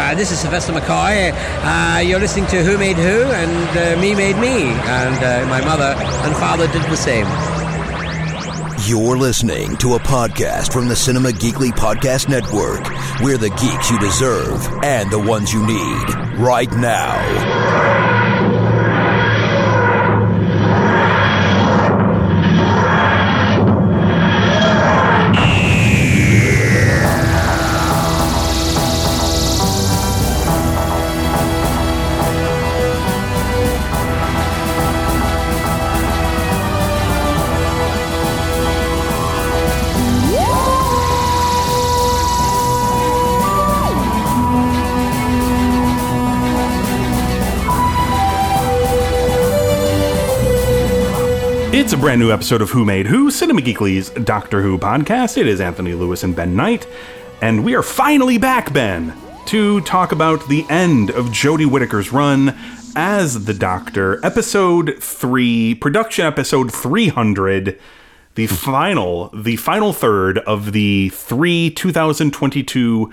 Uh, this is Sylvester McCoy. Uh, you're listening to Who Made Who, and uh, Me Made Me. And uh, my mother and father did the same. You're listening to a podcast from the Cinema Geekly Podcast Network. We're the geeks you deserve and the ones you need right now. It's a brand new episode of Who Made Who, Cinema Geekly's Doctor Who podcast. It is Anthony Lewis and Ben Knight, and we are finally back, Ben, to talk about the end of Jodie Whittaker's run as the Doctor, episode 3, production episode 300, the final, the final third of the 3 2022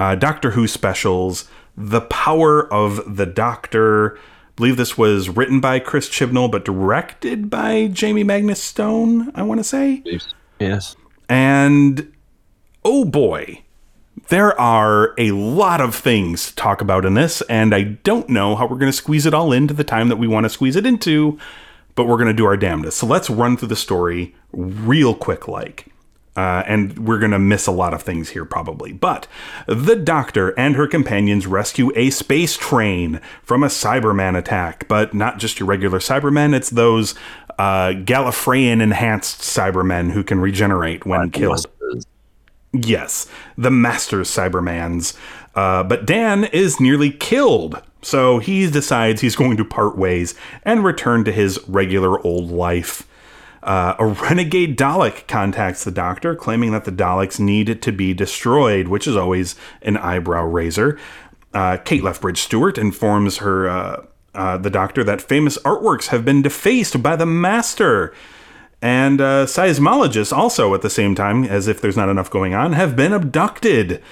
uh, Doctor Who specials, The Power of the Doctor, believe this was written by Chris Chibnall, but directed by Jamie Magnus Stone, I want to say. Yes. And oh boy, there are a lot of things to talk about in this, and I don't know how we're going to squeeze it all into the time that we want to squeeze it into, but we're going to do our damnedest. So let's run through the story real quick, like. Uh, and we're going to miss a lot of things here, probably. But the Doctor and her companions rescue a space train from a Cyberman attack. But not just your regular Cybermen, it's those uh, Gallifreyan enhanced Cybermen who can regenerate when killed. Yes, the Masters Cybermans. Uh, but Dan is nearly killed, so he decides he's going to part ways and return to his regular old life. Uh, a renegade Dalek contacts the Doctor, claiming that the Daleks need to be destroyed, which is always an eyebrow raiser. Uh, Kate Lethbridge Stewart informs her, uh, uh, the Doctor, that famous artworks have been defaced by the Master. And uh, seismologists also, at the same time, as if there's not enough going on, have been abducted,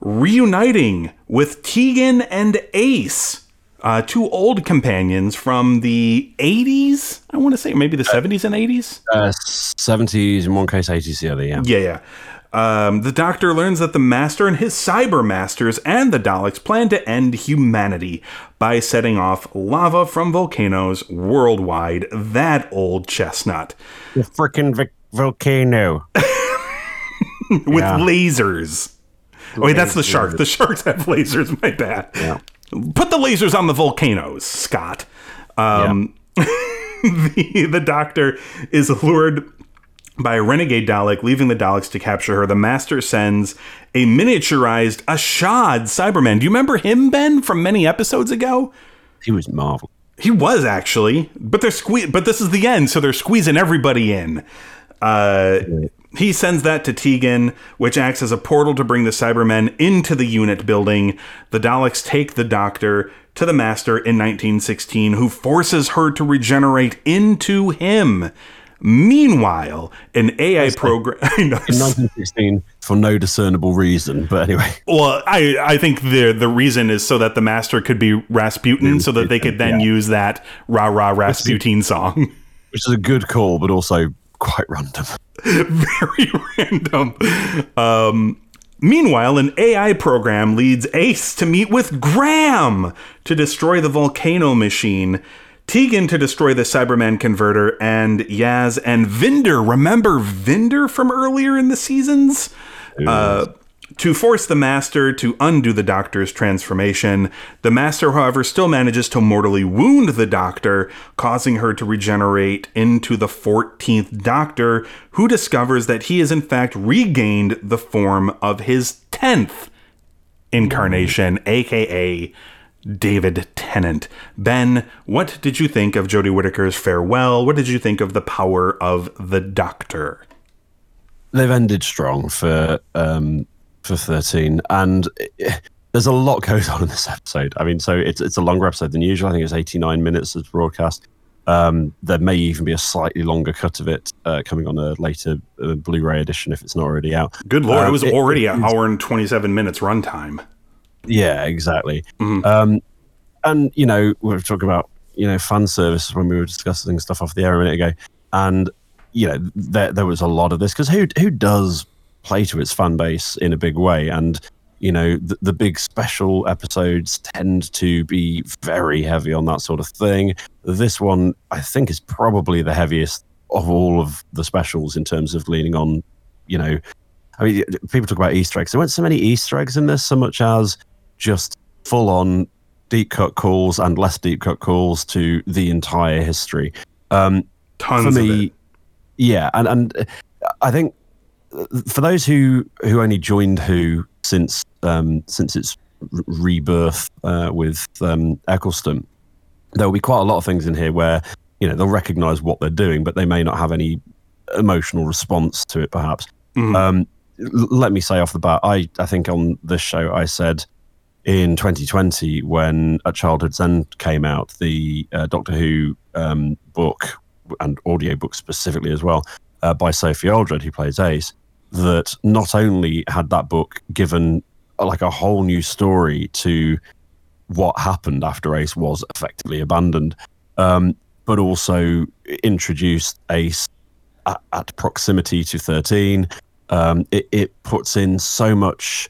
reuniting with Tegan and Ace, uh, two old companions from the 80s, I want to say, maybe the 70s and 80s. Uh, 70s, in one case, 80s the other, yeah. Yeah, yeah. Um, the Doctor learns that the Master and his Cyber Masters and the Daleks plan to end humanity by setting off lava from volcanoes worldwide. That old chestnut. The freaking vic- volcano. with Yeah. lasers. Wait, that's the shark. The sharks have lasers. My bad. Yeah. Put the lasers on the volcanoes, Scott. Um, the, the doctor is lured by a renegade Dalek, leaving the Daleks to capture her. The Master sends a miniaturized Ashad Cyberman. Do you remember him, Ben, from many episodes ago? He was marvelous. He was actually, but they're sque- But this is the end, so they're squeezing everybody in. Uh, he sends that to Tegan, which acts as a portal to bring the Cybermen into the unit building. The Daleks take the Doctor to the Master in 1916, who forces her to regenerate into him. Meanwhile, an AI program. In 1916, for no discernible reason, but anyway. Well, I, I think the the reason is so that the master could be Rasputin, so that they could then use that rah rah Rasputin song. Which is a good call, but also quite random. Very random. Um, meanwhile, an AI program leads Ace to meet with Graham to destroy the volcano machine. Tegan to destroy the Cyberman converter, and Yaz and Vinder. Remember Vinder from earlier in the seasons? Uh, to force the Master to undo the Doctor's transformation. The Master, however, still manages to mortally wound the Doctor, causing her to regenerate into the 14th Doctor, who discovers that he has in fact regained the form of his 10th incarnation, aka David Tennant. Ben, what did you think of Jodie Whittaker's farewell? What did you think of the power of the Doctor? They've ended strong for um, for 13, and there's a lot goes on in this episode. I mean, so it's it's a longer episode than usual. I think it's 89 minutes of broadcast. Um, there may even be a slightly longer cut of it uh, coming on a later uh, Blu-ray edition if it's not already out. Good lord, Uh, it was it- already it an hour and 27 minutes runtime. Yeah, exactly. Mhm. Um, and you know, we were talking about you know fan service when we were discussing stuff off the air a minute ago, and you know, there there was a lot of this because who who does play to its fan base in a big way, and you know, the, the big special episodes tend to be very heavy on that sort of thing. This one, I think, is probably the heaviest of all of the specials in terms of leaning on, you know, I mean, people talk about Easter eggs. There weren't so many Easter eggs in this, so much as just full on deep cut calls and less deep cut calls to the entire history. Um, Tons for of me, it. yeah, and and I think for those who who only joined Who since um, since its rebirth uh, with um, Eccleston, there will be quite a lot of things in here where you know they'll recognise what they're doing, but they may not have any emotional response to it, perhaps. Mhm. Um, let me say off the bat, I, I think on this show I said in 2020 when At Childhood's End came out, the uh, Doctor Who um, book and audiobook specifically as well uh, by Sophie Aldred, who plays Ace, that not only had that book given like a whole new story to what happened after Ace was effectively abandoned, um, but also introduced Ace at, at proximity to 13. Um, it, it puts in so much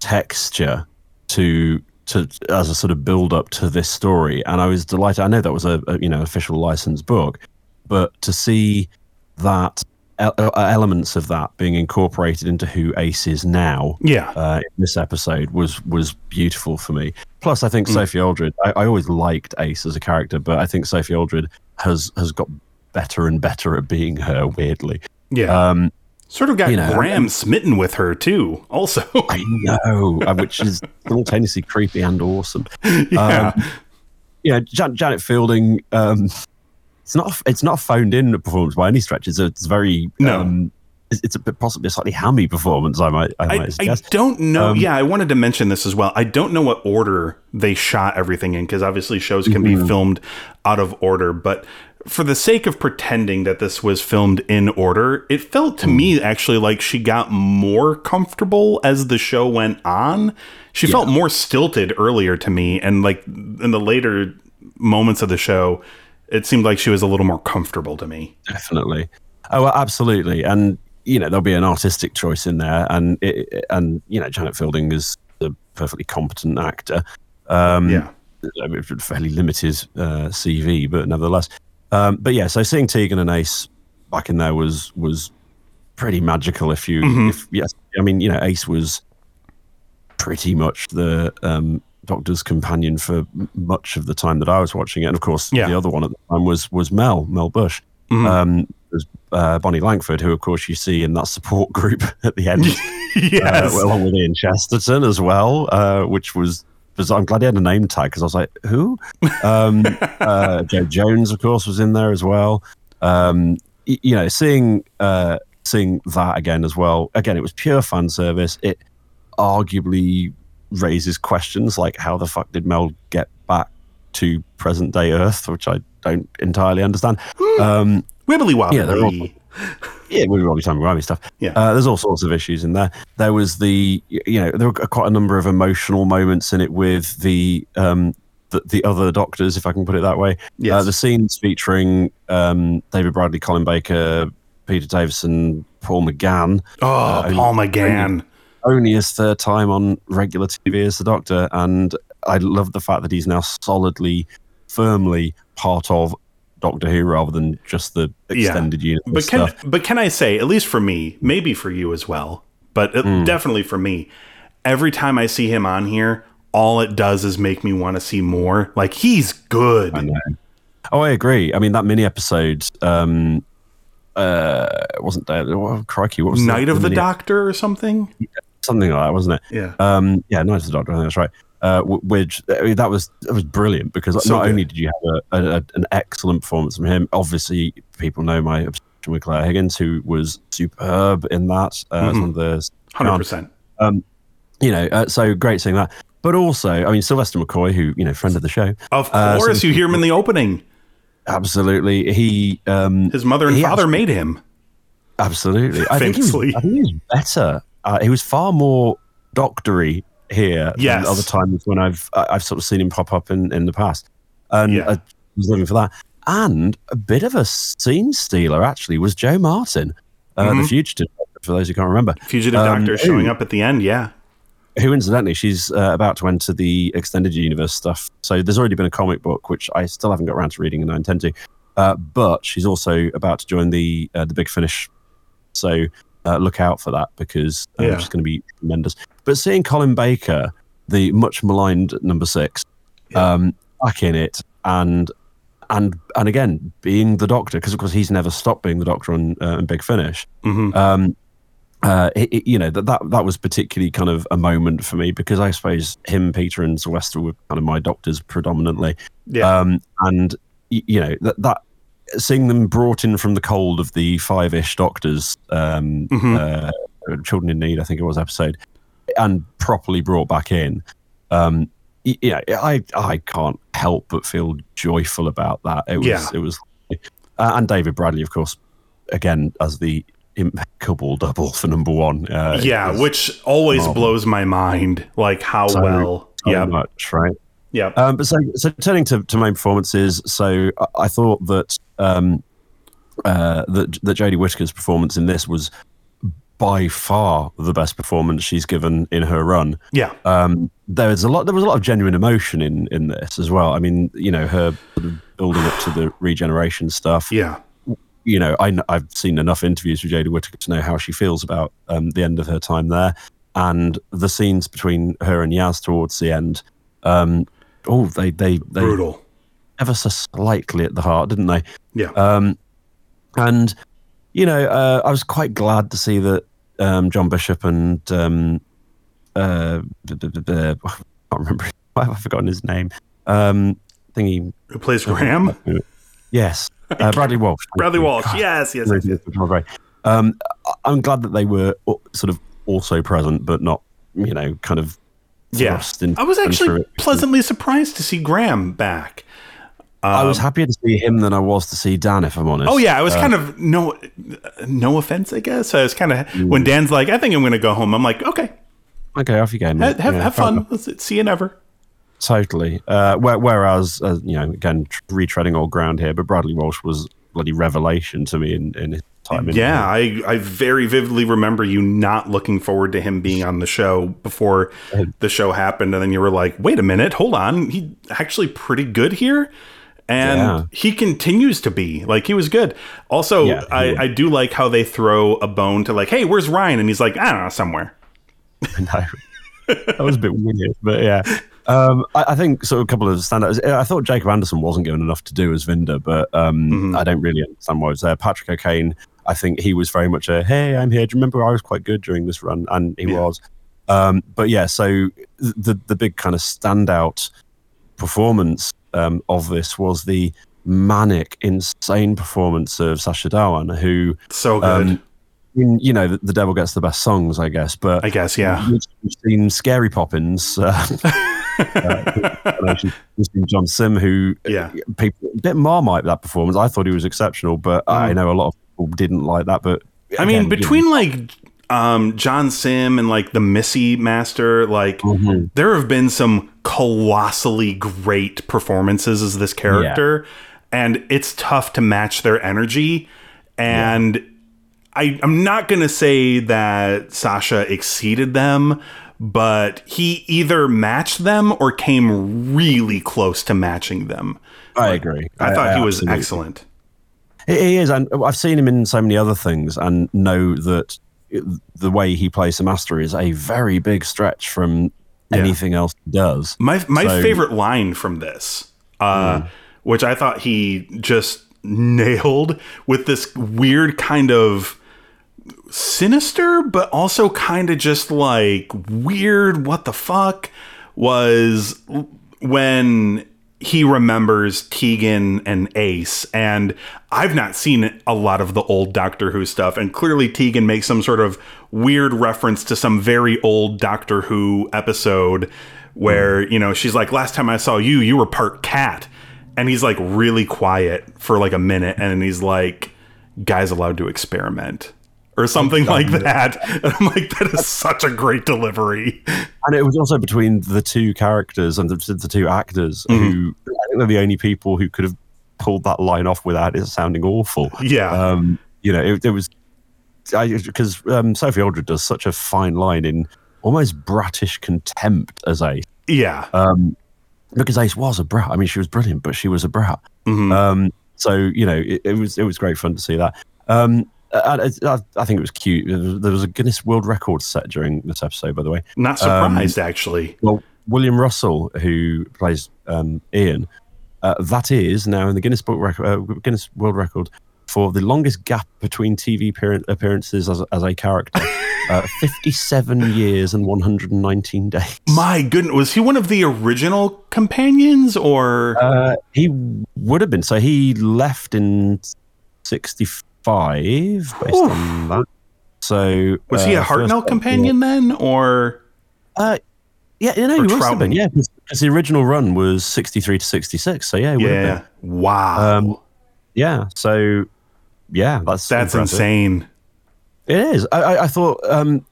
texture to to as a sort of build up to this story, and I was delighted. I know that was a, a you know official licensed book, but to see that elements of that being incorporated into who Ace is now Yeah. uh, in this episode was was beautiful for me. Plus, I think Sophie Aldred. I, I always liked Ace as a character, but I think Sophie Aldred has has got better and better at being her. Weirdly, Yeah. um, sort of got you know, Graham smitten with her too. Also. I know, uh, which is simultaneously creepy and awesome. yeah. Um, you know, Jan- Janet Fielding. Um, it's not it's not a phoned in performance by any stretch. It's, a, it's very No. Um, it's, a bit possibly a slightly hammy performance. I might I, I, might I don't know. Um, yeah, I wanted to mention this as well. I don't know what order they shot everything in because obviously shows can Mm-hmm. be filmed out of order. But for the sake of pretending that this was filmed in order, it felt to Mm. me actually like she got more comfortable as the show went on. She felt more stilted earlier to me, and like in the later moments of the show, it seemed like she was a little more comfortable to me. definitely. Oh, well, absolutely. And you know, there'll be an artistic choice in there, and it, it- and you know, Janet Fielding is a perfectly competent actor. Um, Yeah. I mean, fairly limited uh, CV, but nevertheless. Um, but yeah, so seeing Tegan and Ace back in there was was pretty magical. If you, Mm-hmm. if yes, I mean, you know, Ace was pretty much the um, Doctor's companion for much of the time that I was watching it, and of course, Yeah. the other one at the time was was Mel Mel Bush. Mhm. Um, there's uh, Bonnie Langford, who of course you see in that support group at the end, yes. uh, along with Ian Chesterton as well, uh, which was. was- I'm glad he had a name tag because I was like, who? Um, uh, Jo Jones, of course, was in there as well. Um, y- you know, seeing uh, seeing that again as well. Again, it was pure fan service. It arguably raises questions like how the fuck did Mel get back to present day Earth, which I don't entirely understand. Um, Wibbly wobbly. Yeah, they're all- yeah, were already talking about stuff. Yeah. uh, there's all sorts of issues in there. There was the, you know, there were quite a number of emotional moments in it with the um, the, the other doctors, if I can put it that way. Yes. Uh, the scenes featuring um, David Bradley, Colin Baker, Peter Davison, Paul McGann, oh, uh, Paul McGann. Only his third time on regular TV as the Doctor, and I love the fact that he's now solidly, firmly part of Doctor Who rather than just the Yeah. extended universe But can stuff. but can I say, at least for me, maybe for you as well, but Hmm. definitely for me, every time I see him on here, all it does is make me want to see more. Like he's good. I. Oh, I agree. I mean, that mini episode um, uh, wasn't that Oh, crikey, what was it? Night of the mini- Doctor or something. Something like that, wasn't it? Yeah. Um, yeah, Night of the Doctor. I think that's right. Uh, which I mean, that was that was brilliant because So not good. only did you have a, a, a- an excellent performance from him, obviously people know my obsession with Claire Higgins, who was superb in that. Uh, Mhm. of the Hundred percent. you know, uh, so great seeing that. But also, I mean, Sylvester McCoy, who you know, friend of the show, Of Uh, so- course, you hear him in the opening. absolutely, he um, His mother and father actually- made him. Absolutely. I think, he was, I think he was better. Uh, he was far more doctory here Yes. than other times when I've I- I've sort of seen him pop up in, in the past. And Yeah. I was looking for that. And a bit of a scene stealer actually was Jo Martin, uh, Mm-hmm. the fugitive. For those who can't remember, Fugitive Um, Doctor showing up at the end. Yeah. who incidentally she's uh, about to enter the extended universe stuff. So there's already been a comic book which I still haven't got around to reading, and I intend to. Uh, but she's also about to join the uh, the Big Finish. So uh, look out for that because um, Yeah. she's going to be tremendous. But seeing Colin Baker, the much maligned number six, um, back in it, and and and again being the Doctor, because of course he's never stopped being the Doctor on uh, Big Finish. Um, uh, it, it- you know that, that that was particularly kind of a moment for me because I suppose him, Peter, and Sylvester were kind of my doctors predominantly. Yeah. Um, and you know that that seeing them brought in from the cold of the five-ish doctors, um, uh, children in need, I think it was episode, and properly brought back in. Um, yeah, I I can't help but feel joyful about that. It was Yeah. it was, uh, and David Bradley, of course, again as the impeccable double for number one. Uh, yeah, which always blows my mind, like how so- well. so yeah, much right. Yeah, Um, but so, so turning to, to main performances, so I, I thought that um, uh, that that Jodie Whittaker's performance in this was by far the best performance she's given in her run. yeah, Um, there was a lot. There was a lot of genuine emotion in in this as well. I mean, you know, her sort of building up to the regeneration stuff. yeah, You know, I, I've seen enough interviews with Jodie Whittaker to know how she feels about um, the end of her time there, and the scenes between her and Yaz towards the end. Um, oh, they they they brutal. ever so slightly at the heart, didn't they? Yeah, Um, and you know, uh, I was quite glad to see that um, John Bishop and um, uh, I can't remember. Why have I forgotten his name? Um, thingy. who plays Graham? Yes, uh, Bradley Walsh. Bradley Walsh. Yes, yes, yes. yes. Um, I'm glad that they were sort of also present, but not, you know, kind of Yeah, I was actually pleasantly surprised to see Graham back. I was happier to see him than I was to see Dan, if I'm honest. Oh yeah, I was kind of no, no offense, I guess. I was kind of Mm. when Dan's like, "I think I'm going to go home." I'm like, "Okay, Okay, off you go. have mate. have, Yeah, have fun. see you never." Totally. Uh, whereas, uh, you know, again, retreading old ground here, but Bradley Walsh was bloody revelation to me in, in his time. Yeah, I, I very vividly remember you not looking forward to him being on the show before the show happened, and then you were like, "Wait a minute, hold on, he actually pretty good here." And Yeah. he continues to be like he was good. Also, Yeah, I. I do like how they throw a bone to like, hey, where's Ryan? And he's like, I don't know, somewhere. that was a bit weird, but yeah. Um, I, I think sort of a couple of standouts. I thought Jacob Anderson wasn't given enough to do as Vinder, but um, Mm-hmm. I don't really understand why it was there. Patrick O'Kane, I think he was very much a hey, I'm here. Do you remember I was quite good during this run? And he Yeah. was. Um, but yeah, so the the big kind of standout performance um, of this was the manic, insane performance of Sacha Dhawan, who So good. um, in, you know, the, the devil gets the best songs, I guess. But I guess, yeah. we've we've seen Scary Poppins. Uh, uh, we've seen John Simm, who Yeah. people a bit marmite that performance. I thought he was exceptional, but I know a lot of people didn't like that. But I mean, again, you between like um, John Simm and like the Missy Master, like Mm-hmm. there have been some colossally great performances as this character, and it's tough to match their energy. And I, I'm not going to say that Sacha exceeded them, but he either matched them or came really close to matching them. I agree. I, thought he was absolutely- excellent. He is, and I've seen him in so many other things, and know that the way he plays the master is a very big stretch from anything else he does. My my So- favorite line from this, uh, which I thought he just nailed with this weird kind of sinister, but also kind of just like weird. What the fuck was when he remembers Tegan and Ace, and I've not seen a lot of the old Doctor Who stuff, and clearly Tegan makes some sort of weird reference to some very old Doctor Who episode where hmm. you know she's like, "Last time I saw you, you were part cat," and he's like really quiet for like a minute, and he's like, "Guys allowed to experiment." Or something like that. And I'm like, that is such a great delivery. and it was also between the two characters and the, the two actors Mm-hmm. who I think they're the only people who could have pulled that line off without it sounding awful. Yeah. Um, you know, it, it was because um, Sophie Aldred does such a fine line in almost bratish contempt as Ace, yeah. um, because Ace was a brat. I mean, she was brilliant, but she was a brat. Mhm. Um, so you know, it, it was it was great fun to see that. Um, I, I, I think it was cute. There was- a Guinness World Record set during this episode, by the way. Not surprised, actually. Well, William Russell, who plays um, Ian, uh, that is now in the Guinness Book record, uh, Guinness World Record for the longest gap between TV appear- appearances as, as a character. Uh, 57 years and 119 days. My goodness, was he one of the original companions or? Uh, he would have been. So he left in 65 based on that. So was he a uh, Hartnell first- companion then, or Uh, yeah, you know, he must have been. Yeah, because the original run was 63 to 66. So yeah, he would have yeah? been. Wow, Um, Yeah. So, yeah, that's that's impressive. insane. It is. I, I, I thought, um,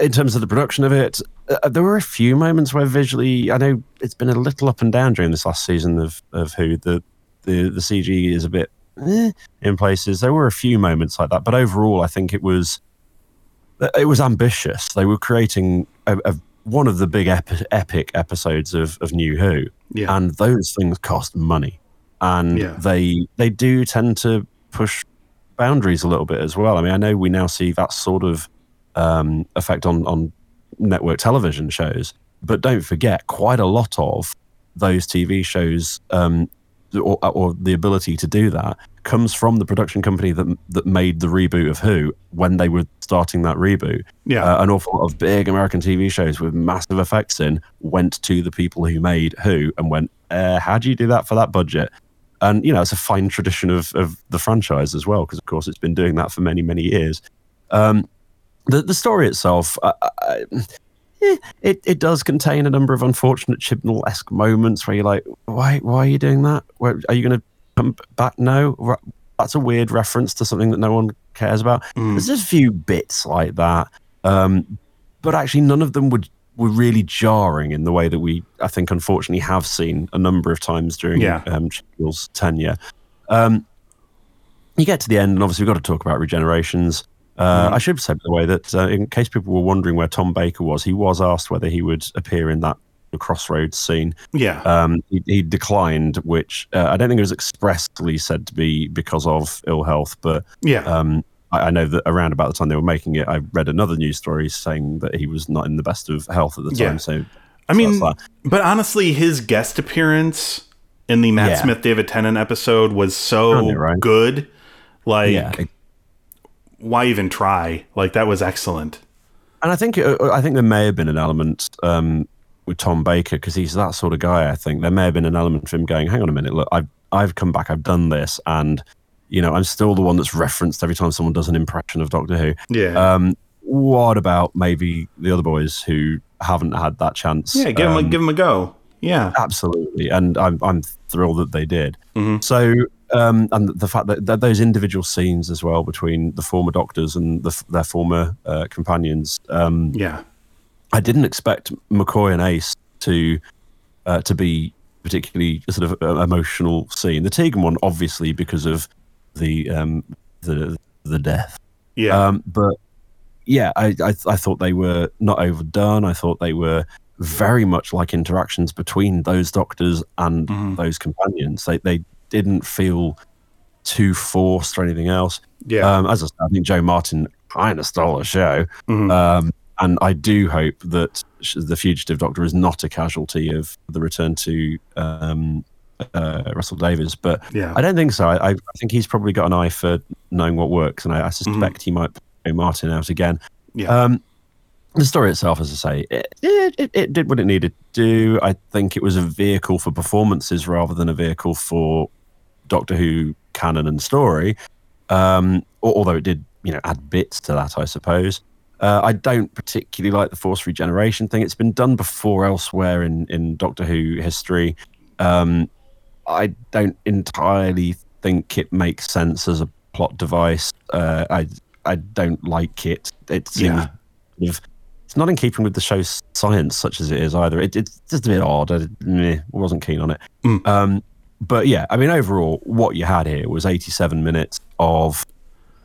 in terms of the production of it, uh, there were a few moments where visually, I know it's been a little up and down during this last season of of Who. The the the CG is a bit eh, in places. There were a few moments like that, but overall, I think it was it was ambitious. They were creating a, a, one of the big epi- epic episodes of of New Who, Yeah. and those things cost money, and Yeah. they they do tend to push boundaries a little bit as well. I mean, I know we now see that sort of um, effect on on network television shows, but don't forget, quite a lot of those TV shows, um, or, or the ability to do that, comes from the production company that that made the reboot of Who when they were starting that reboot. Yeah. Uh, an awful lot of big American TV shows with massive effects in went to the people who made Who and went, uh, "How do you do that for that budget?" And you know, it's a fine tradition of of the franchise as well, because of course it's been doing that for many many years. Um, the the story itself, uh, uh, eh, it it does contain a number of unfortunate Chibnall esque moments where you're like, why why are you doing that? Where, are you going to come back? No, that's a weird reference to something that no one cares about. There's just a few bits like that, um, but actually none of them would were really jarring in the way that we I think unfortunately have seen a number of times during Yeah. um, Chibnall's tenure. Um, you get to the end, and obviously we've got to talk about regenerations. Uh, I should say, by the way, that uh, in case people were wondering where Tom Baker was, he was asked whether he would appear in that crossroads scene. yeah. Um, he, he declined, which uh, I don't think it was expressly said to be because of ill health, but yeah. um, I, I know that around about the time they were making it, I read another news story saying that he was not in the best of health at the time. Yeah. So, I mean, that's but honestly, his guest appearance in the Matt Yeah. Smith David Tennant episode was so right? good. Like, yeah, why even try? Like, that was excellent. and I think uh, I think there may have been an element um, with Tom Baker because he's that sort of guy. I think there may have been an element for him going, "Hang on a minute, look, I've I've come back, I've done this, and you know, I'm still the one that's referenced every time someone does an impression of Doctor Who." Yeah. Um, what about maybe the other boys who haven't had that chance? yeah. Give them a, Um, give them a go. Yeah. absolutely, and I'm I'm thrilled that they did. Mhm. So, um, and the fact that, that those individual scenes as well between the former doctors and the, their former uh, companions, um, Yeah. I didn't expect McCoy and Ace to uh, to be particularly sort of uh, emotional scene. The Tegan one, obviously, because of the um, the the death. Yeah. Um, but yeah, I, I I thought they were not overdone. I thought they were very much like interactions between those doctors and Mhm. those companions. They they didn't feel too forced or anything else. yeah. Um, as I said, I think Jo Martin kind of stole the show. Mhm. Um, and I do hope that the fugitive doctor is not a casualty of the return to um, uh, Russell Davies. But yeah. I don't think so. I, I think he's probably got an eye for knowing what works, and I, I suspect he might put Jo Martin out again. Yeah. Um, the story itself, as I say, it, it, it, it did what it needed to do. I think it was a vehicle for performances rather than a vehicle for Doctor Who canon and story. Um, although it did, you know, add bits to that, I suppose. Uh, I don't particularly like the force regeneration thing. It's been done before elsewhere in, in Doctor Who history. Um, I don't entirely think it makes sense as a plot device. Uh, I I don't like it. It seems Yeah. it's not in keeping with the show's science, such as it is either. It, it's just a bit odd. I meh, wasn't keen on it. Mm. Um, but yeah, I mean, overall, what you had here was 87 minutes of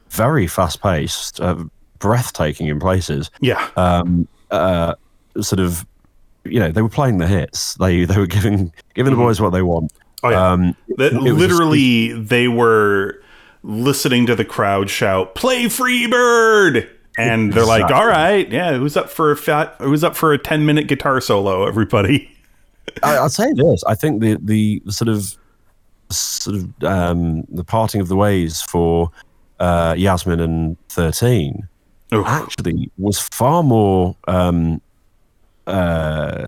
very fast paced, uh, breathtaking in places. Yeah. Um, uh, sort of, you know, they were playing the hits. They they were giving giving the boys what they want. Oh, yeah. Um, That it was literally, they were listening to the crowd shout, "Play Freebird!" And they're like, "All right, yeah, who's up for a fat? Who's up for a ten minute guitar solo? Everybody." I, I'd say this. I think the the sort of sort of um, the parting of the ways for uh, Yasmin and Thirteen Oof. actually was far more um, uh,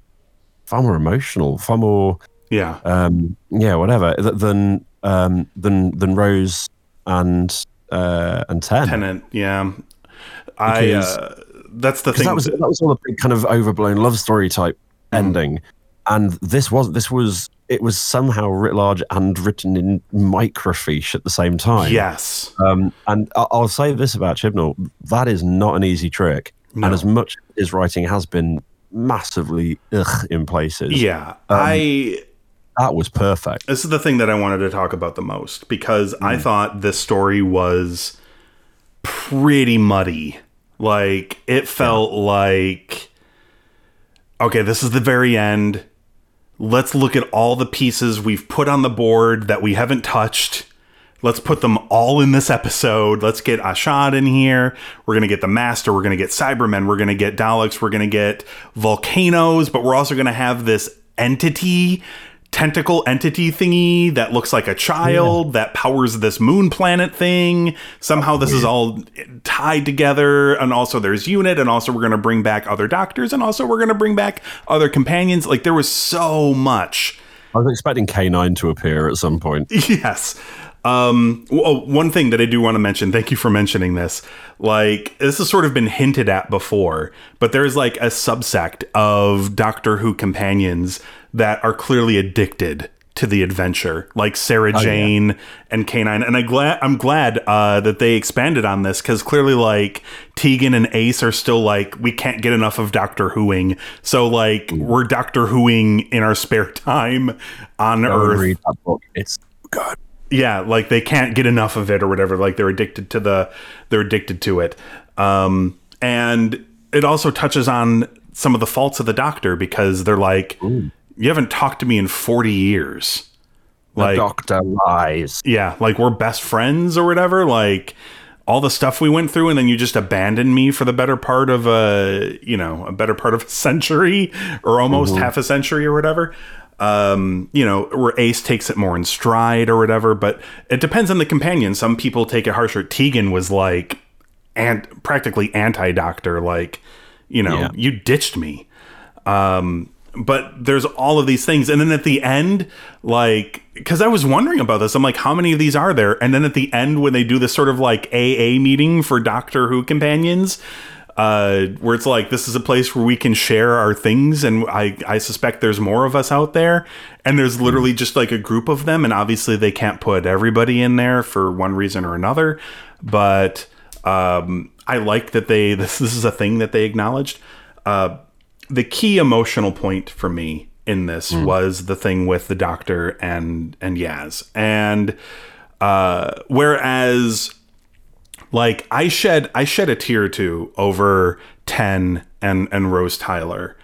far more emotional, far more Yeah, um, yeah, whatever than um, than than Rose and uh, and Ten. Tennant. Yeah, I. Because- Uh, that's the thing. that was that was all a big kind of overblown love story type Mm. ending, and this was this was it was somehow writ large and written in microfiche at the same time. yes. Um, and I- I'll say this about Chibnall: that is not an easy trick, No. and as much as his writing has been massively ugh in places, Yeah, Um, I. that was perfect. This is the thing that I wanted to talk about the most because I Mm. thought this story was pretty muddy. Like it felt like okay, this is the very end. Let's look at all the pieces we've put on the board that we haven't touched. Let's put them all in this episode. Let's get Ashad in here. We're going to get the Master. We're going to get Cybermen. We're going to get Daleks. We're going to get volcanoes. But we're also going to have this entity, tentacle entity thingy that looks like a child that powers this moon planet thing. Somehow this is all tied together. And also there's Unit. And also we're going to bring back other doctors. And also we're going to bring back other companions. Like there was so much. I was expecting K9 to appear at some point. Yes. Um, well, one thing that I do want to mention, thank you for mentioning this. Like, this has sort of been hinted at before, but there's like a subsect of Doctor Who companions that are clearly addicted to the adventure, like Sarah Jane and K9. And I glad I'm glad uh, that they expanded on this because clearly, like Tegan and Ace are still like we can't get enough of Doctor Whoing, so like we're Doctor Whoing in our spare time on Go Earth read that book. It's good. Yeah like they can't get enough of it or whatever like they're addicted to the they're addicted to it. Um and it also touches on some of the faults of the doctor because they're like you haven't talked to me in 40 years. Like Doctor lies. yeah like we're best friends or whatever like all the stuff we went through and then you just abandoned me for the better part of a you know a better part of a century or almost half a century or whatever um you know where ace takes it more in stride or whatever but it depends on the companion. Some people take it harsher. Tegan was like and practically anti-doctor like you know Yeah. you ditched me. Um but there's all of these things. And then at the end like because i was wondering about this i'm like how many of these are there? And then at the end when they do this sort of like aa meeting for doctor who companions uh where it's like this is a place where we can share our things and i i suspect there's more of us out there and there's literally just like a group of them and obviously they can't put everybody in there for one reason or another but um i like that they this, this is a thing that they acknowledged uh the key emotional point for me in this was the thing with the doctor and and Yaz. And uh whereas like I shed I shed a tear or two over 10 and and Rose Tyler.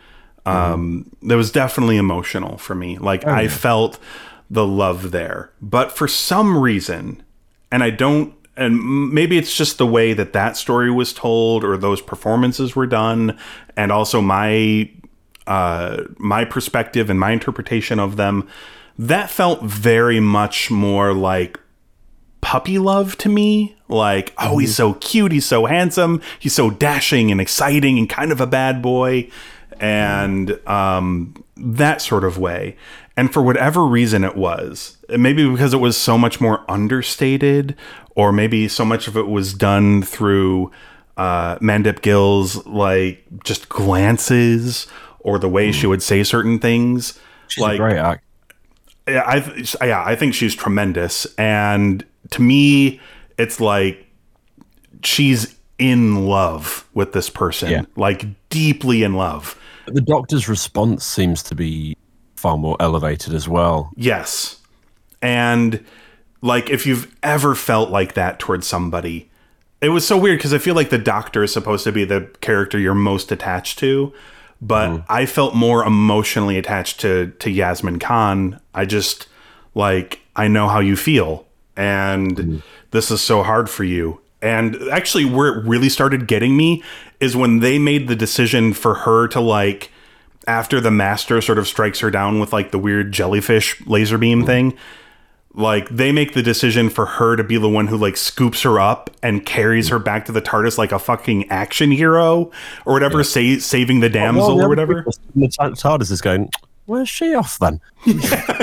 Um that was definitely emotional for me. Like I felt the love there. But for some reason and I don't and maybe it's just the way that that story was told or those performances were done and also my uh my perspective and my interpretation of them that felt very much more like puppy love to me. Like oh he's so cute he's so handsome he's so dashing and exciting and kind of a bad boy. And um that sort of way. And for whatever reason it was maybe because it was so much more understated or maybe so much of it was done through uh mandip gill's like just glances or the way she would say certain things. She's a great act. yeah, I th- yeah, I think she's tremendous, and to me, it's like she's in love with this person, Yeah. like deeply in love. The doctor's response seems to be far more elevated as well. Yes. And like if you've ever felt like that towards somebody, it was so weird because I feel like the doctor is supposed to be the character you're most attached to, but mm-hmm. I felt more emotionally attached to to Yasmin Khan. I just like I know how you feel and mm-hmm. this is so hard for you. And actually where it really started getting me is when they made the decision for her to like after the master sort of strikes her down with like the weird jellyfish laser beam mm-hmm. thing like they make the decision for her to be the one who like scoops her up and carries mm-hmm. her back to the TARDIS like a fucking action hero or whatever, sa- saving the oh, damsel or whatever. The TARDIS is going, where's she off then?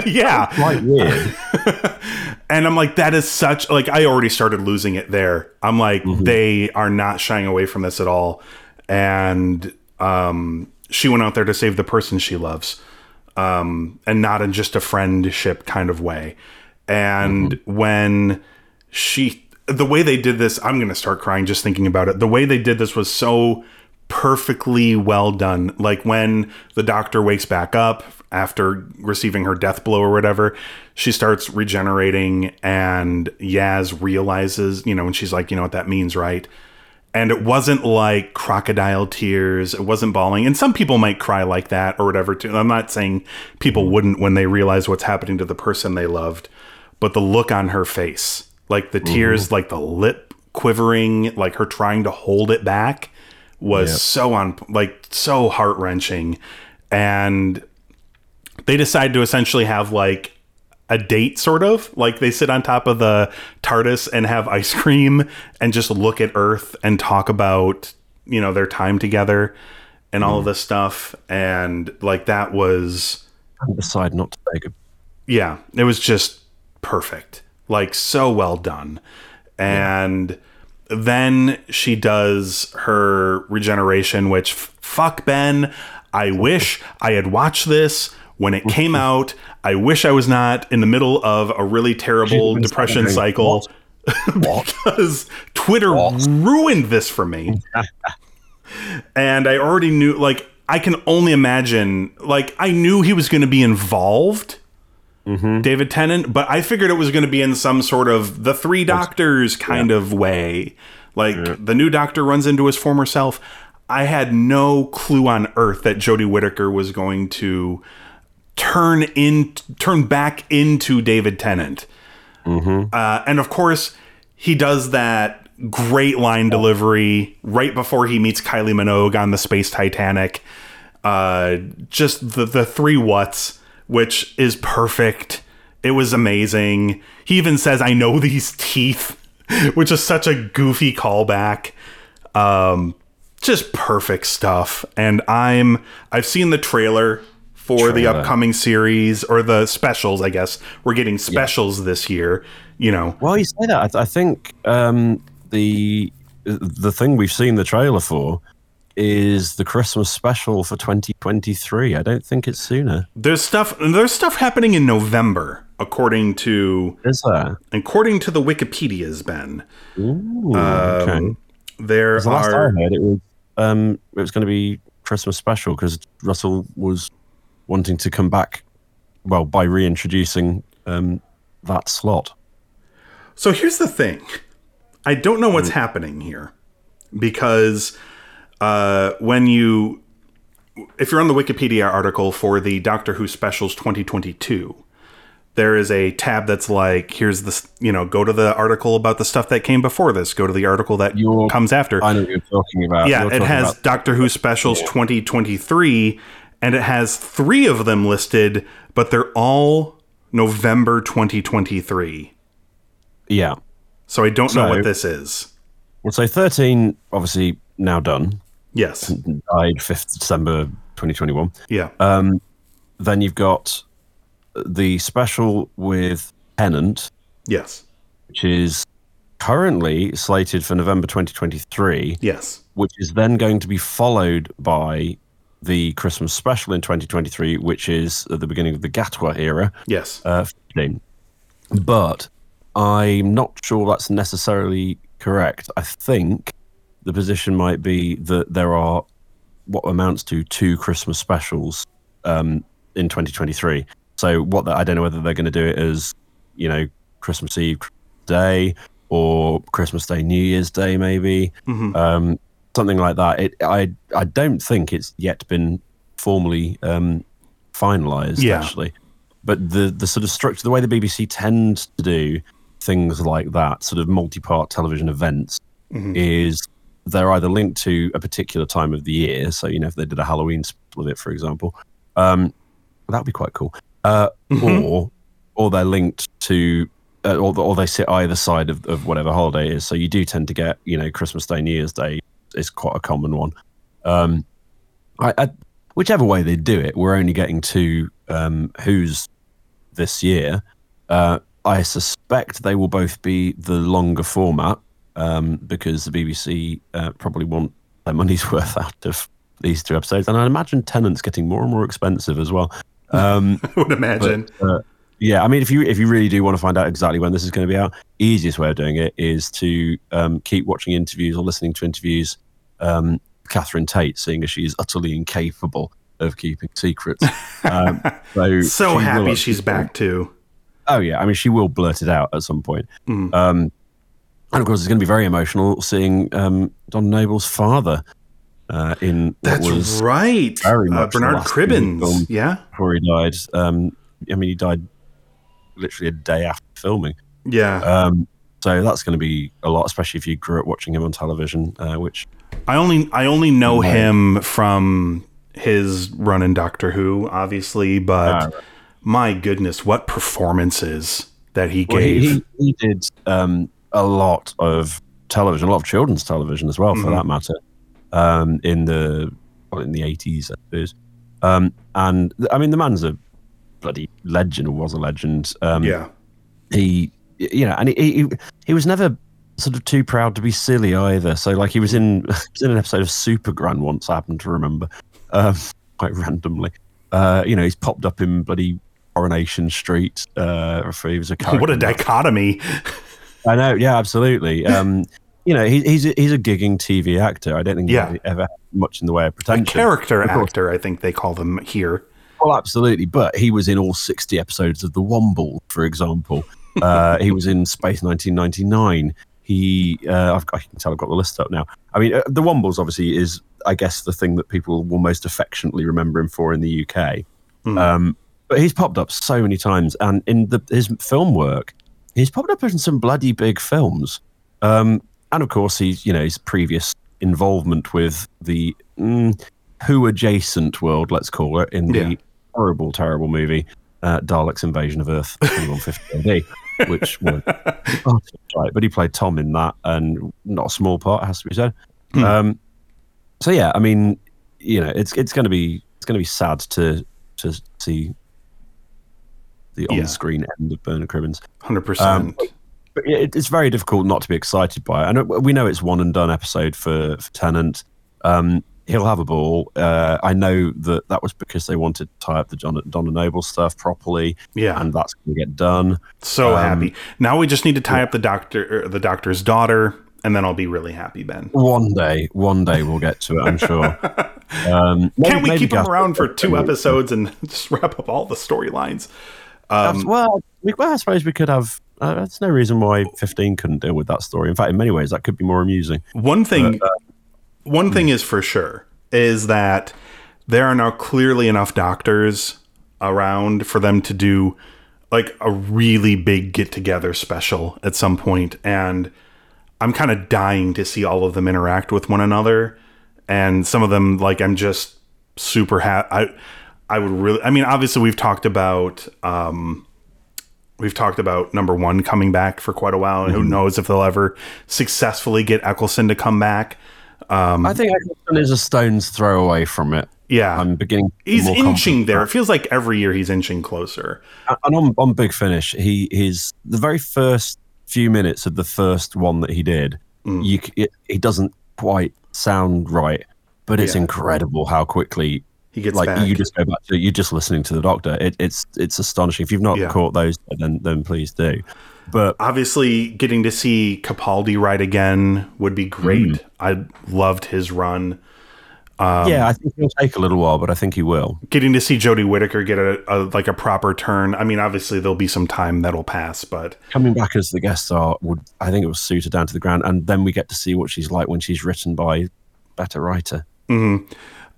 yeah, Quite weird. and I'm like, that is such like I already started losing it there. I'm like, they are not shying away from this at all, and um, she went out there to save the person she loves, um, and not in just a friendship kind of way. And when she, the way they did this, I'm gonna start crying just thinking about it. The way they did this was so perfectly well done. Like when the doctor wakes back up after receiving her death blow or whatever, she starts regenerating, and Yaz realizes, you know, and she's like, you know what that means, right? And it wasn't like crocodile tears. It wasn't bawling. And some people might cry like that or whatever, too. I'm not saying people wouldn't when they realize what's happening to the person they loved, but the look on her face, like the tears, mm-hmm. like the lip quivering, like her trying to hold it back was Yep. so on, like so heart wrenching. And they decide to essentially have like a date sort of. Like they sit on top of the TARDIS and have ice cream and just look at Earth and talk about you know their time together and all of mm-hmm. this stuff. And like that was And decide not to take a yeah it was just perfect. Like so well done. And then she does her regeneration which fuck ben i wish i had watched this when it came out. I wish i was not in the middle of a really terrible depression cycle because twitter ruined this for me. And i already knew like i can only imagine like i knew he was going to be involved David Tennant, but I figured it was going to be in some sort of the three doctors kind of way. Like the new doctor runs into his former self. I had no clue on earth that Jodie Whittaker was going to turn in turn back into David Tennant. Uh, and of course, he does that great line delivery right before he meets Kylie Minogue on the Space Titanic. Uh, just the the three whats, which is perfect. It was amazing. He even says, "I know these teeth," which is such a goofy callback. Um, just perfect stuff. And I'm I've seen the trailer for the upcoming series or the specials. I guess we're getting specials this year. You know, Well, you say that. I, th- I think um, the the thing we've seen the trailer for is the Christmas special for 2023. I don't think it's sooner. there's stuff there's stuff happening in November, according to Is there? according to the Wikipedia's Ben. Ooh, okay. Um, there The last I are heard, it was um, it was going to be Christmas special because Russell was wanting to come back. Well, by reintroducing um, that slot. So here's the thing. I don't know what's happening here because uh, when you, if you're on the Wikipedia article for the Doctor Who Specials 2022, there is a tab that's like, here's this, you know, go to the article about the stuff that came before this, go to the article that You're- comes after. I know what you're talking about. yeah, it has about- Doctor Who Specials 2023, and it has three of them listed, but they're all November 2023. yeah. So I don't know what this is. Well, so 13 obviously now done. Yes. Died 5th December 2021. Yeah. Um, then you've got the special with Tennant, yes. which is currently slated for November 2023, Yes. which is then going to be followed by the Christmas special in 2023, which is at the beginning of the Gatwa era. Yes. Uh, 15. But I'm not sure that's necessarily correct. I think the position might be that there are what amounts to two Christmas specials um, in 2023. So what the, I don't know whether they're going to do it as you know Christmas Eve Day or Christmas Day, New Year's Day, maybe um, something like that. It I I don't think it's yet been formally um, finalised Yeah. actually, but the the sort of structure, the way the BBC tends to do things like that, sort of multi-part television events, is they're either linked to a particular time of the year. So you know, if they did a Halloween split it, for example, um, that would be quite cool. Uh, Or or they're linked to. Uh, or, or they sit either side of, of whatever holiday it is. So you do tend to get, you know, Christmas Day, New Year's Day is quite a common one. Um, I, I, whichever way they do it, we're only getting to um, who's this year. Uh, I suspect they will both be the longer format um, because the BBC uh, probably want their money's worth out of these two episodes, and I imagine Tennant's getting more and more expensive as well. Um, I would imagine. uh, yeah, I mean, if you if you really do want to find out exactly when this is going to be out, easiest way of doing it is to um, keep watching interviews or listening to interviews. Um, Catherine Tate, seeing as she is utterly incapable of keeping secrets. Um, so so she happy she's back too. Oh yeah, I mean, she will blurt it out at some point. Mm. Um, and of course, it's going to be very emotional seeing um, Don Noble's father uh, in That's was right. very Uh, Bernard last thing he Cribbins. Yeah. before he died. Um, I mean, he died literally a day after filming. Yeah. Um, so that's going to be a lot, especially if you grew up watching him on television. Uh, which I only I only know Right. him from his run in Doctor Who, obviously, but Ah, right. my goodness, what performances that he well, gave. he, he, he did um, a lot of television, a lot of children's television as well, for Mhm. that matter, um, in the well, in the eighties, I suppose. Um, and I mean, the man's a bloody legend, or was a legend. Um, yeah. he you know and he, he he was never sort of too proud to be silly either so like he was in was in an episode of supergran once i happen to remember um quite randomly uh you know he's popped up in bloody coronation street uh for he was a What a dichotomy. I know yeah absolutely um you know he, he's a, he's a gigging tv actor i don't think Yeah. he ever had much in the way of A character actor, I think they call them here. Well, absolutely. But he was in all 60 episodes of The Womble, for example. Uh, he was in Space 1999. He, uh, I've, I can tell I've got the list up now. I mean, uh, The Wombles obviously is, I guess, the thing that people will most affectionately remember him for in the UK. Hmm. Um, but he's popped up so many times. And in the, his film work, he's popped up in some bloody big films. Um, and of course, he's, you know, his previous involvement with the mm, Who adjacent world, let's call it, in the Yeah. horrible, terrible movie uh, Daleks Invasion of Earth 2150 AD, which was oh, right, but he played Tom in that, and not a small part, has to be said. Um, so yeah, I mean, you know, it's it's going to be it's going to be sad to to see the on-screen end of Bernard Cribbins. 100%. Um, But it, it's very difficult not to be excited by it. I know we know it's one and done episode for for Tennant. Um, he'll have a ball. Uh, I know that that was because they wanted to tie up the John, Donna Noble stuff properly, yeah. and that's going to get done. so um, happy. Now we just need to tie up the doctor, er, the doctor's daughter, and then I'll be really happy, Ben. One day, one day we'll get to it. I'm sure. Um, Can't we keep him around for two episodes and just wrap up all the storylines? Um, well, we, well, I suppose we could have. Uh, there's no reason why 15 couldn't deal with that story. In fact, in many ways, that could be more amusing. One thing, uh, one hmm. thing is for sure is that there are now clearly enough doctors around for them to do like a really big get together special at some point, and I'm kind of dying to see all of them interact with one another, and some of them like I'm just super happy. I would really. I mean, obviously we've talked about. um We've talked about number one coming back for quite a while, and Mm-hmm. who knows if they'll ever successfully get Eccleston to come back. Um, I think Eccleston is a stone's throw away from it. Yeah, I'm beginning. he's inching there. It feels like every year he's inching closer. and on, on Big Finish, he he's the very first few minutes of the first one that he did. Mm. You it, he doesn't quite sound right, but it's Yeah. incredible how quickly He gets like back. you just go back to you just listening to the doctor. It, it's it's astonishing. If you've not Yeah. caught those, then then please do. But Obviously, getting to see Capaldi ride again would be great. Mm. I loved his run. Um, yeah, I think he'll take a little while, but I think he will. Getting to see Jodie Whittaker get a, a like a proper turn. I mean, obviously there'll be some time that'll pass, but Coming back as the guest star would, I think, it will suit her down to the ground, and then we get to see what she's like when she's written by a better writer.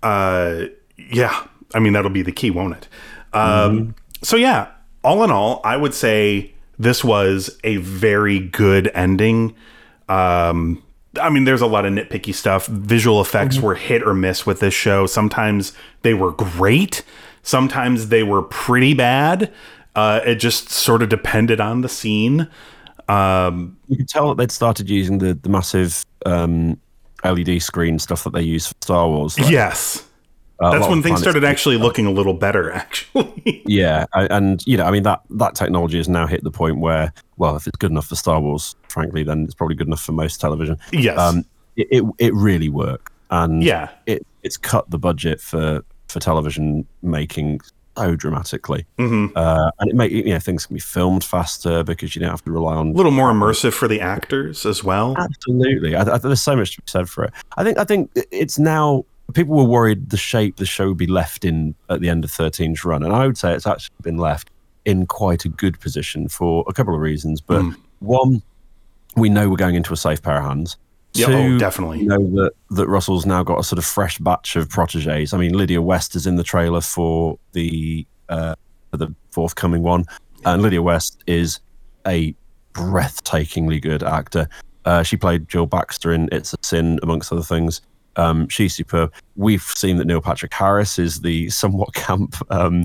uh, yeah, I mean that'll be the key, won't it? Um, Mm-hmm. So yeah, all in all, I would say this was a very good ending. Um, I mean, there's a lot of nitpicky stuff. Visual effects Mm-hmm. were hit or miss with this show. Sometimes they were great. Sometimes they were pretty bad. Uh, it just sort of depended on the scene. Um, You could tell that they'd started using the the massive um, LED screen stuff that they use for Star Wars. Like, yes, lot that's when things started actually looking a little better. Actually, Yeah, I- and you know, I mean that that technology has now hit the point where, well, if it's good enough for Star Wars, frankly, then it's probably good enough for most television. yes, Um, it, it it really worked, and Yeah. it it's cut the budget for for television making so dramatically, mm-hmm. uh, and it make you know things can be filmed faster because you don't have to rely on a little more immersive for the actors as well. Absolutely, I, I, there's so much to be said for it. I think I think it's now. People were worried the shape the show would be left in at the end of 13's run, and I would say it's actually been left in quite a good position for a couple of reasons. But Hmm. one, we know we're going into a safe pair of hands. Yeah, oh, definitely. We know that that Russell's now got a sort of fresh batch of proteges. I mean, Lydia West is in the trailer for the uh, for the forthcoming one, and Lydia West is a breathtakingly good actor. Uh, she played Jill Baxter in It's a Sin, amongst other things. Um, she's superb. We've seen that Neil Patrick Harris is the somewhat camp, um,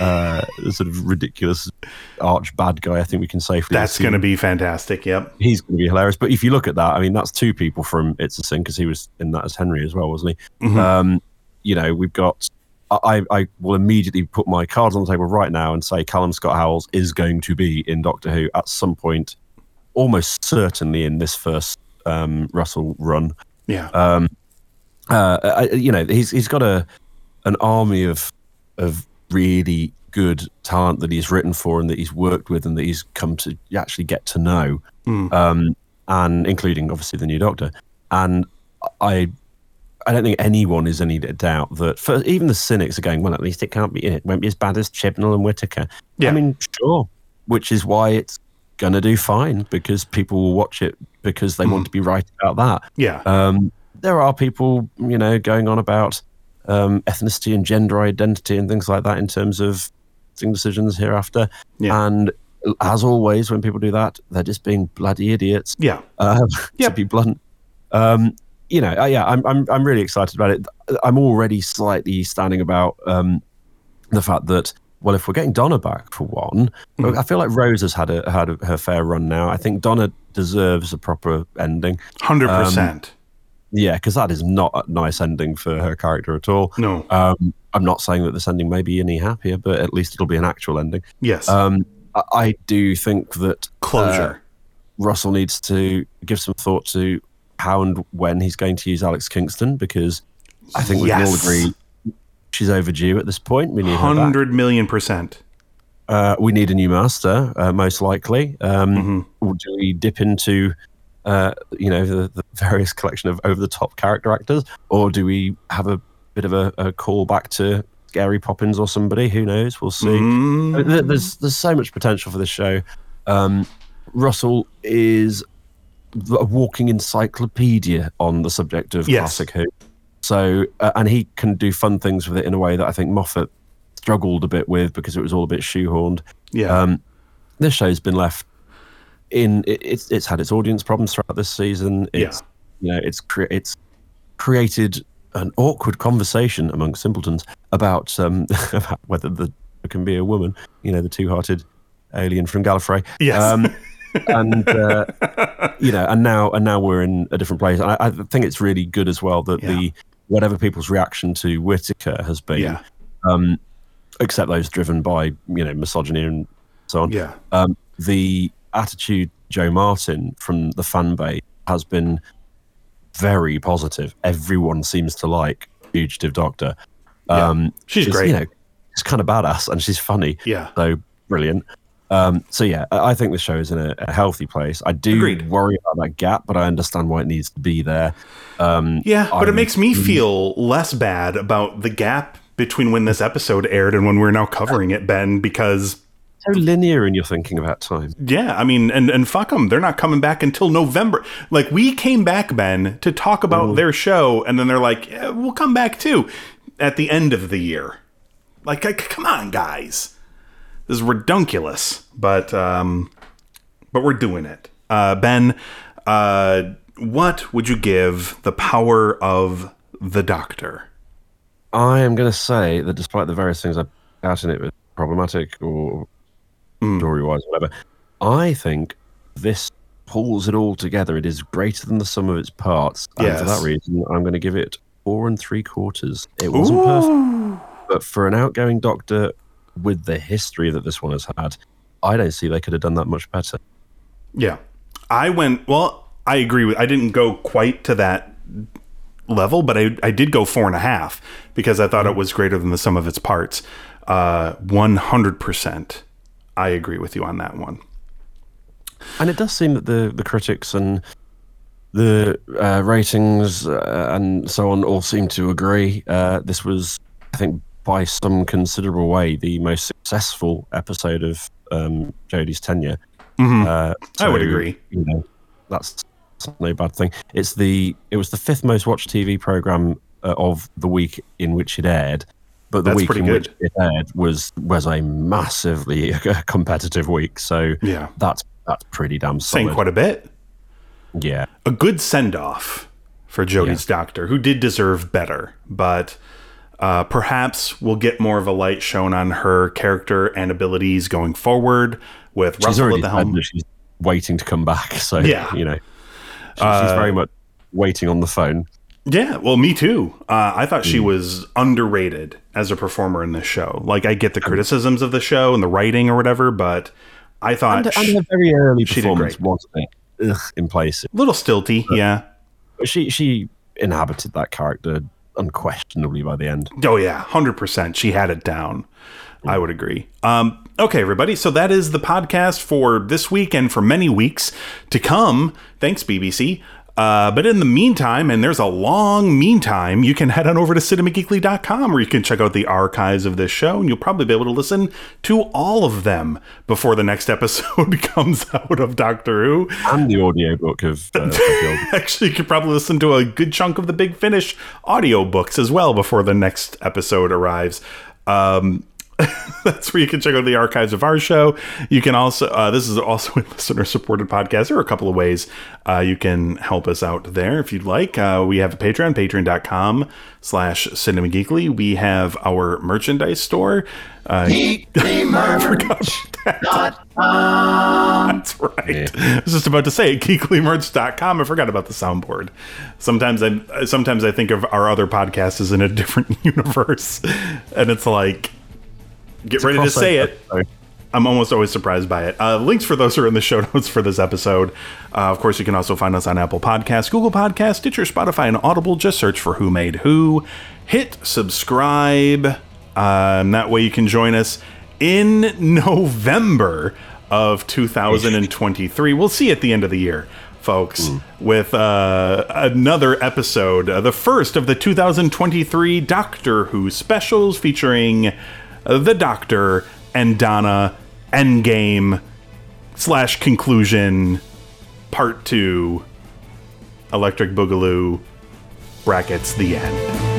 uh, sort of ridiculous arch bad guy. I think we can safely. That's going to be fantastic. Yep. he's going to be hilarious. But if you look at that, I mean, that's two people from It's a Sin because he was in that as Henry as well, wasn't he? Um, you know, we've got. I, I will immediately put my cards on the table right now and say Callum Scott Howells is going to be in Doctor Who at some point, almost certainly in this first um, Russell run. Yeah. Uh, I, you know, he's he's got a an army of of really good talent that he's written for and that he's worked with and that he's come to actually get to know, um, and including obviously the new Doctor. And I I don't think anyone is any doubt that for even the cynics are going, well, at least it can't be it won't be as bad as Chibnall and Whittaker. Yeah. I mean, sure, which is why it's gonna do fine because people will watch it because they want to be right about that. yeah. Um, there are people, you know, going on about um, ethnicity and gender identity and things like that in terms of decisions hereafter. Yeah. And as always, when people do that, they're just being bloody idiots. yeah. Um, Yep. To be blunt, um, you know, uh, yeah, I'm, I'm I'm really excited about it. I'm already slightly standing about um, the fact that well, if we're getting Donna back for one, Mm-hmm. I feel like Rose has had a, had a, her fair run now. I think Donna deserves a proper ending. Hundred um, percent. Yeah, because that is not a nice ending for her character at all. No. Um, I'm not saying that this ending may be any happier, but at least it'll be an actual ending. Yes. Um, I, I do think that Closure. uh, Russell needs to give some thought to how and when he's going to use Alex Kingston because I think we can all agree she's overdue at this point. We need. Hundred million percent. Uh, we need a new master, uh, most likely. Um, Mm-hmm. Do we dip into, uh, you know, the, the various collection of over-the-top character actors, or do we have a bit of a, a call back to Gary Poppins or somebody? Who knows? We'll see. Uh, There's there's so much potential for this show. Um, Russell is a walking encyclopedia on the subject of Yes. classic Who. So, uh, and he can do fun things with it in a way that I think Moffat struggled a bit with because it was all a bit shoehorned. Yeah. Um, this show's been left in it, it's it's had its audience problems throughout this season. It's you know it's cre- it's created an awkward conversation among simpletons about um about whether the there can be a woman. You know, the two-hearted alien from Gallifrey. Yes. Um, and uh, you know, and now and now we're in a different place. And I, I think it's really good as well that Yeah. the whatever people's reaction to Whittaker has been, yeah. um, except those driven by you know misogyny and so on. Yeah. Um, the attitude Jo Martin from the fan base has been very positive. Everyone seems to like Fugitive Doctor. Yeah. Um, She's great. You know, she's kind of badass and she's funny. Yeah. So brilliant. Um, so yeah, I think the show is in a, a healthy place. I do Agreed. worry about that gap, but I understand why it needs to be there. Um, Yeah, but it I'm- makes me feel less bad about the gap between when this episode aired and when we're now covering it, Ben, because so linear in your thinking about time. yeah, I mean, and and fuck them, they're not coming back until November. Like we came back, Ben, to talk about their show, and then they're like, yeah, we'll come back too at the end of the year. Like, come on, guys, this is redunculous, but um, but we're doing it. Uh, ben, uh, what would you give the power of the Doctor? I am going to say that despite the various things I out in it was problematic or story wise, whatever, I think this pulls it all together. It is greater than the sum of its parts. And for that reason, I'm going to give it four and three quarters. It wasn't perfect, but for an outgoing doctor with the history that this one has had, I don't see they could have done that much better. Yeah. I went, well, I agree with, I didn't go quite to that level, but I, I did go four and a half because I thought it was greater than the sum of its parts. Uh, 100%. I agree with you on that one. And it does seem that the, the critics and the uh, ratings uh, and so on all seem to agree. Uh, this was, I think, by some considerable way, the most successful episode of um, Jodie's tenure. Uh, Mm-hmm. I would agree. You know, that's no bad thing. It's the it was the fifth most watched TV program uh, of the week in which it aired. But the That's week in good. which it aired was was a massively competitive week. So Yeah. that's that's pretty damn solid. Saying quite a bit. Yeah. A good send off for Jodie's doctor, who did deserve better, but uh, perhaps we'll get more of a light shown on her character and abilities going forward with She's Russell at already the said helm. she's waiting to come back. So, Yeah. you know, she- she's very much waiting on the phone. Yeah, well, me too. Uh, I thought she Hmm. was underrated as a performer in this show. Like, I get the criticisms of the show and the writing or whatever, but I thought And, she, and very early she performance was in place, a little stilty. Yeah. But she, she inhabited that character unquestionably by the end. Oh yeah, hundred percent. She had it down. I would agree. Um, okay, everybody. So that is the podcast for this week and for many weeks to come. Thanks, BBC. Uh, but in the meantime, and there's a long meantime, you can head on over to cinemageekly.com where you can check out the archives of this show, and you'll probably be able to listen to all of them before the next episode comes out of Doctor Who. And the audiobook of uh, Actually, you could probably listen to a good chunk of the Big Finish audiobooks as well before the next episode arrives. Um, that's where you can check out the archives of our show. You can also, uh, this is also a listener supported podcast. There are a couple of ways uh, you can help us out there if you'd like. Uh, we have a Patreon, patreon.com slash cinema geekly. We have our merchandise store. Uh, I forgot that. That's right. I was just about to say geeklymerch.com. I forgot about the soundboard. Sometimes I sometimes I think of our other podcast as in a different universe, and it's like get ready to say it. Crossover. I'm almost always surprised by it. Uh, links for those are in the show notes for this episode. Uh, of course, you can also find us on Apple Podcasts, Google Podcasts, Stitcher, Spotify, and Audible. Just search for Who Made Who. Hit subscribe. Uh, and that way you can join us in November of 2023. We'll see you at the end of the year, folks, with uh, another episode, uh, the first of the 2023 Doctor Who specials featuring the Doctor and Donna Endgame slash conclusion part two Electric Boogaloo brackets the end.